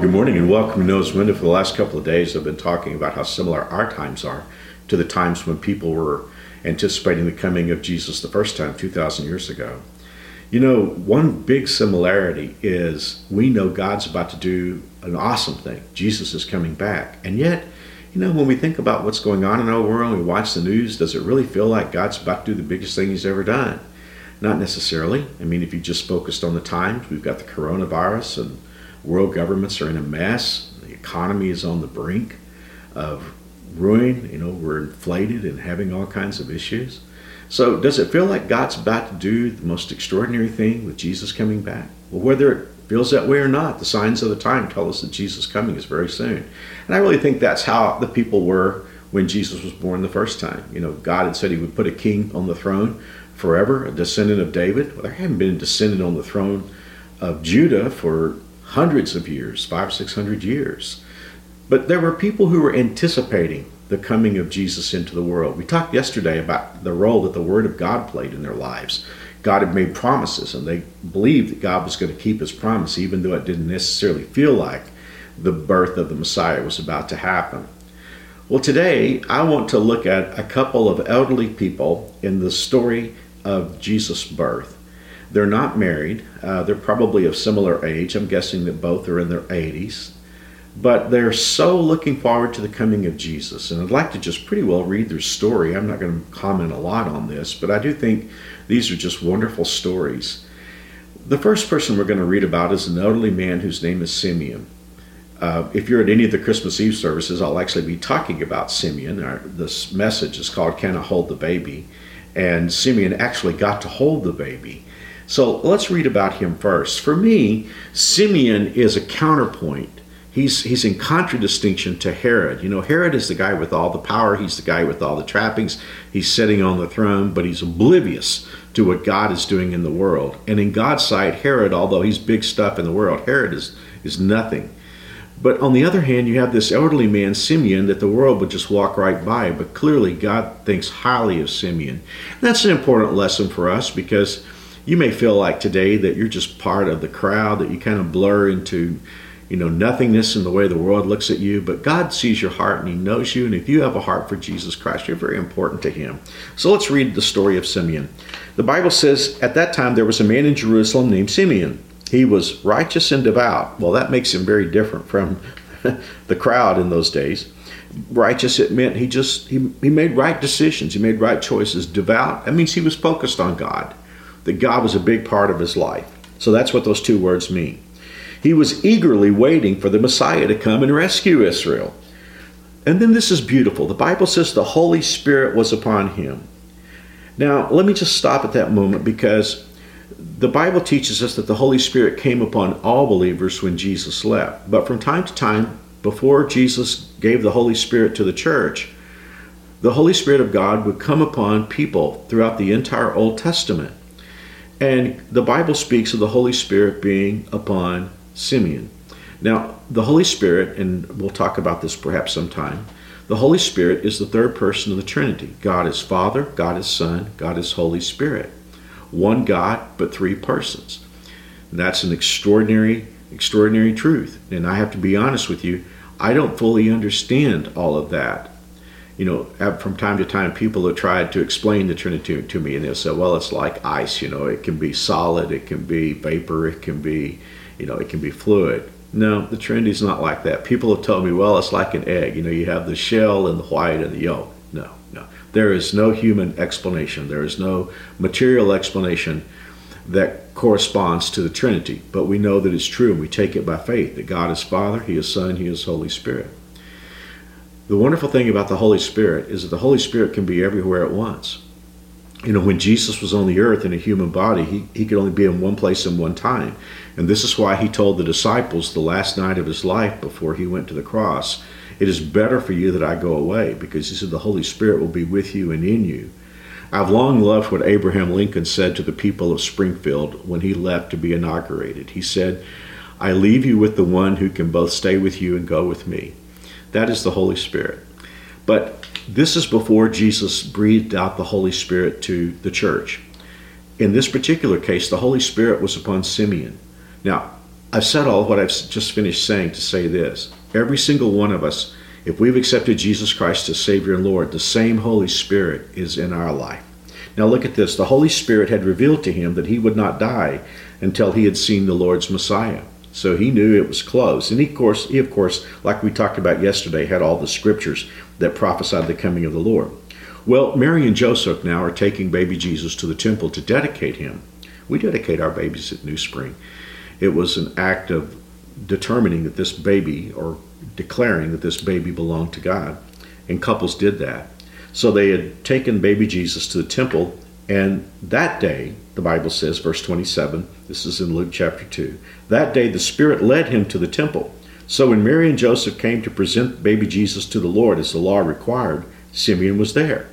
good morning and welcome to Noah's Window. For the last couple of days, I've been talking about how similar our times are to the times when people were anticipating the coming of Jesus the first time 2,000 years ago. You know, one big similarity is we know God's about to do an awesome thing. Jesus is coming back. And yet, you know, when we think about what's going on in our world, we watch the news, does it really feel like God's about to do the biggest thing he's ever done? Not necessarily. I mean, if you just focused on the times, we've got the coronavirus and World governments are in a mess. The economy is on the brink of ruin. You know, we're inflated and having all kinds of issues. So, does it feel like God's about to do the most extraordinary thing with Jesus coming back? Well, whether it feels that way or not, the signs of the time tell us that Jesus' coming is very soon. And I really think that's how the people were when Jesus was born the first time. You know, God had said he would put a king on the throne forever, a descendant of David. Well, there hadn't been a descendant on the throne of Judah for hundreds of years, five, six hundred years. But there were people who were anticipating the coming of Jesus into the world. We talked yesterday about the role that the Word of God played in their lives. God had made promises, and they believed that God was going to keep his promise, even though it didn't necessarily feel like the birth of the Messiah was about to happen. Well, today I want to look at a couple of elderly people in the story of Jesus' birth. They're not married. Uh, they're probably of similar age. I'm guessing that both are in their 80s. But they're so looking forward to the coming of Jesus. And I'd like to just pretty well read their story. I'm not going to comment a lot on this, but I do think these are just wonderful stories. The first person we're going to read about is an elderly man whose name is Simeon. Uh, if you're at any of the Christmas Eve services, I'll actually be talking about Simeon. Our, this message is called Can I Hold the Baby? And Simeon actually got to hold the baby. So let's read about him first. For me, Simeon is a counterpoint. He's, he's in contradistinction to Herod. You know, Herod is the guy with all the power, he's the guy with all the trappings, he's sitting on the throne, but he's oblivious to what God is doing in the world. And in God's sight, Herod, although he's big stuff in the world, Herod is, is nothing. But on the other hand, you have this elderly man, Simeon, that the world would just walk right by. But clearly, God thinks highly of Simeon. And that's an important lesson for us because you may feel like today that you're just part of the crowd, that you kind of blur into, you know, nothingness in the way the world looks at you. But God sees your heart and He knows you. And if you have a heart for Jesus Christ, you're very important to Him. So let's read the story of Simeon. The Bible says, At that time there was a man in Jerusalem named Simeon. He was righteous and devout. Well, that makes him very different from the crowd in those days righteous it meant he just he, he made right decisions he made right choices devout that means he was focused on god that God was a big part of his life. So that's what those two words mean. He was eagerly waiting for the Messiah to come and rescue Israel. And then this is beautiful. The Bible says the Holy Spirit was upon him. Now, let me just stop at that moment because the Bible teaches us that the Holy Spirit came upon all believers when Jesus left. But from time to time, before Jesus gave the Holy Spirit to the church, the Holy Spirit of God would come upon people throughout the entire Old Testament. And the Bible speaks of the Holy Spirit being upon Simeon. Now, the Holy Spirit, and we'll talk about this perhaps sometime, the Holy Spirit is the third person of the Trinity. God is Father, God is Son, God is Holy Spirit. One God, but three persons. And that's an extraordinary, extraordinary truth. And I have to be honest with you, I don't fully understand all of that you know, from time to time, people have tried to explain the Trinity to me, and they'll say, "Well, it's like ice. You know, it can be solid, it can be vapor, it can be, you know, it can be fluid." No, the Trinity is not like that. People have told me, "Well, it's like an egg. You know, you have the shell and the white and the yolk." No, no, there is no human explanation. There is no material explanation that corresponds to the Trinity. But we know that it's true, and we take it by faith that God is Father, He is Son, He is Holy Spirit. The wonderful thing about the Holy Spirit is that the Holy Spirit can be everywhere at once. You know, when Jesus was on the earth in a human body, he, he could only be in one place in one time. And this is why he told the disciples the last night of his life before he went to the cross, It is better for you that I go away, because he said the Holy Spirit will be with you and in you. I've long loved what Abraham Lincoln said to the people of Springfield when he left to be inaugurated. He said, I leave you with the one who can both stay with you and go with me. That is the Holy Spirit. But this is before Jesus breathed out the Holy Spirit to the church. In this particular case, the Holy Spirit was upon Simeon. Now, I've said all what I've just finished saying to say this. Every single one of us, if we've accepted Jesus Christ as Savior and Lord, the same Holy Spirit is in our life. Now look at this. The Holy Spirit had revealed to him that he would not die until he had seen the Lord's Messiah. So he knew it was close. And he, of course, he, of course, like we talked about yesterday, had all the scriptures that prophesied the coming of the Lord. Well, Mary and Joseph now are taking baby Jesus to the temple to dedicate him. We dedicate our babies at New Spring. It was an act of determining that this baby, or declaring that this baby belonged to God. And couples did that. So they had taken baby Jesus to the temple, and that day, the Bible says, verse 27, this is in Luke chapter 2, that day the Spirit led him to the temple. So when Mary and Joseph came to present baby Jesus to the Lord as the law required, Simeon was there.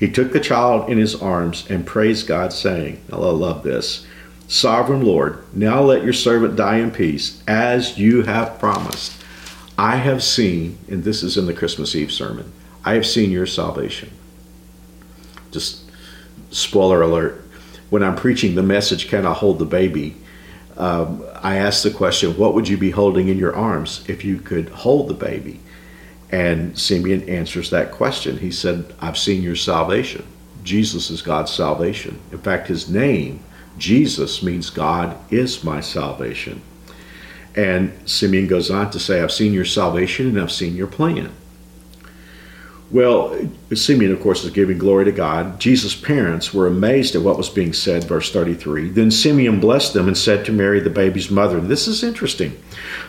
He took the child in his arms and praised God, saying, I love this. Sovereign Lord, now let your servant die in peace, as you have promised. I have seen, and this is in the Christmas Eve sermon, I have seen your salvation. Just spoiler alert. When I'm preaching the message, Can I Hold the Baby? Um, I ask the question, What would you be holding in your arms if you could hold the baby? And Simeon answers that question. He said, I've seen your salvation. Jesus is God's salvation. In fact, his name, Jesus, means God is my salvation. And Simeon goes on to say, I've seen your salvation and I've seen your plan. Well, Simeon, of course, is giving glory to God. Jesus' parents were amazed at what was being said, verse 33. Then Simeon blessed them and said to Mary, the baby's mother, and This is interesting.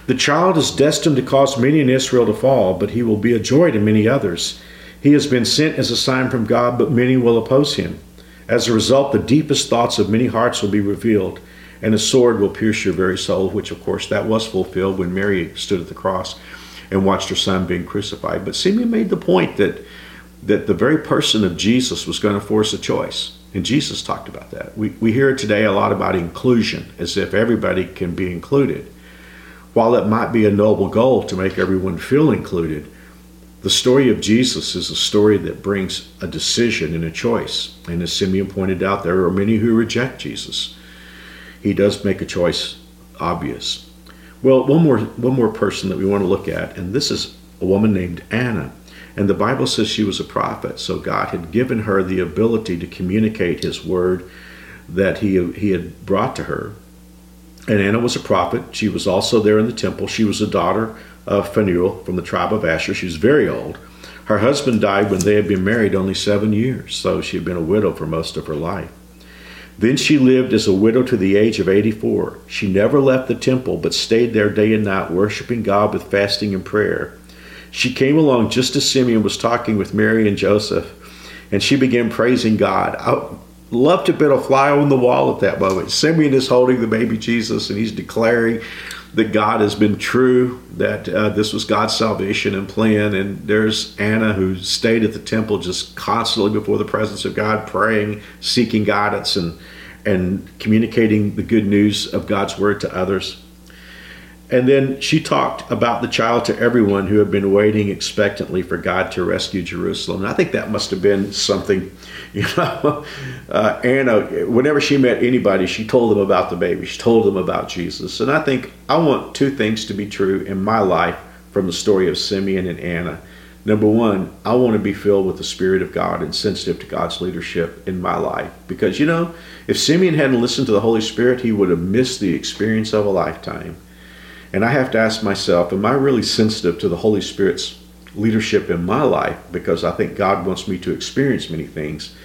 The child is destined to cause many in Israel to fall, but he will be a joy to many others. He has been sent as a sign from God, but many will oppose him. As a result, the deepest thoughts of many hearts will be revealed, and a sword will pierce your very soul, which, of course, that was fulfilled when Mary stood at the cross and watched her son being crucified. But Simeon made the point that that the very person of Jesus was going to force a choice. And Jesus talked about that. We, we hear today a lot about inclusion, as if everybody can be included. While it might be a noble goal to make everyone feel included, the story of Jesus is a story that brings a decision and a choice. And as Simeon pointed out, there are many who reject Jesus. He does make a choice obvious. Well, one more one more person that we want to look at, and this is a woman named Anna. And the Bible says she was a prophet, so God had given her the ability to communicate his word that he, he had brought to her. And Anna was a prophet. She was also there in the temple. She was a daughter of Phanuel from the tribe of Asher. She was very old. Her husband died when they had been married only seven years, so she had been a widow for most of her life. Then she lived as a widow to the age of 84. She never left the temple, but stayed there day and night, worshiping God with fasting and prayer. She came along just as Simeon was talking with Mary and Joseph, and she began praising God. I love to been a fly on the wall at that moment. Simeon is holding the baby Jesus, and he's declaring that God has been true, that uh, this was God's salvation and plan. And there's Anna who stayed at the temple just constantly before the presence of God, praying, seeking guidance, and and communicating the good news of God's word to others. And then she talked about the child to everyone who had been waiting expectantly for God to rescue Jerusalem. And I think that must have been something, you know. Uh, Anna, whenever she met anybody, she told them about the baby, she told them about Jesus. And I think I want two things to be true in my life from the story of Simeon and Anna. Number one, I want to be filled with the Spirit of God and sensitive to God's leadership in my life. Because, you know, if Simeon hadn't listened to the Holy Spirit, he would have missed the experience of a lifetime. And I have to ask myself, am I really sensitive to the Holy Spirit's leadership in my life? Because I think God wants me to experience many things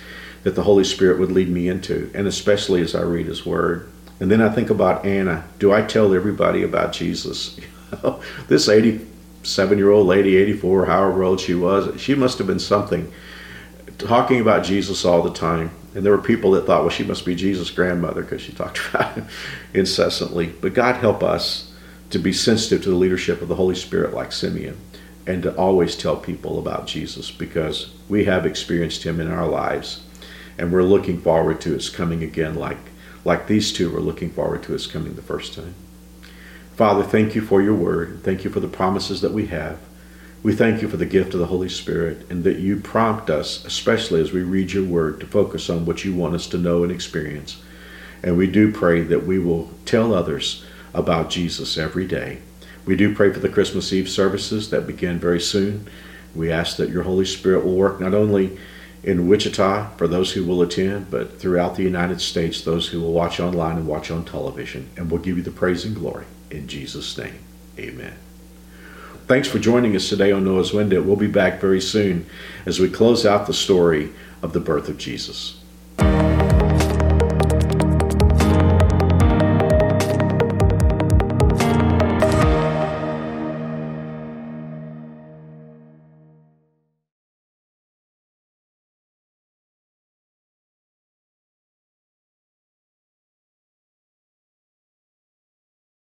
that the Holy Spirit would lead me into, and especially as I read His Word. And then I think about Anna. Do I tell everybody about Jesus? this 87 year old lady, 84, however old she was, she must have been something talking about Jesus all the time. And there were people that thought, well, she must be Jesus' grandmother because she talked about him incessantly. But God help us to be sensitive to the leadership of the Holy Spirit like Simeon and to always tell people about Jesus because we have experienced him in our lives and we're looking forward to his coming again like like these two were looking forward to his coming the first time. Father, thank you for your word. Thank you for the promises that we have. We thank you for the gift of the Holy Spirit and that you prompt us, especially as we read your word, to focus on what you want us to know and experience. And we do pray that we will tell others about Jesus every day. We do pray for the Christmas Eve services that begin very soon. We ask that your Holy Spirit will work not only in Wichita for those who will attend, but throughout the United States, those who will watch online and watch on television. And we'll give you the praise and glory. In Jesus' name, amen. Thanks for joining us today on Noah's Window. We'll be back very soon as we close out the story of the birth of Jesus.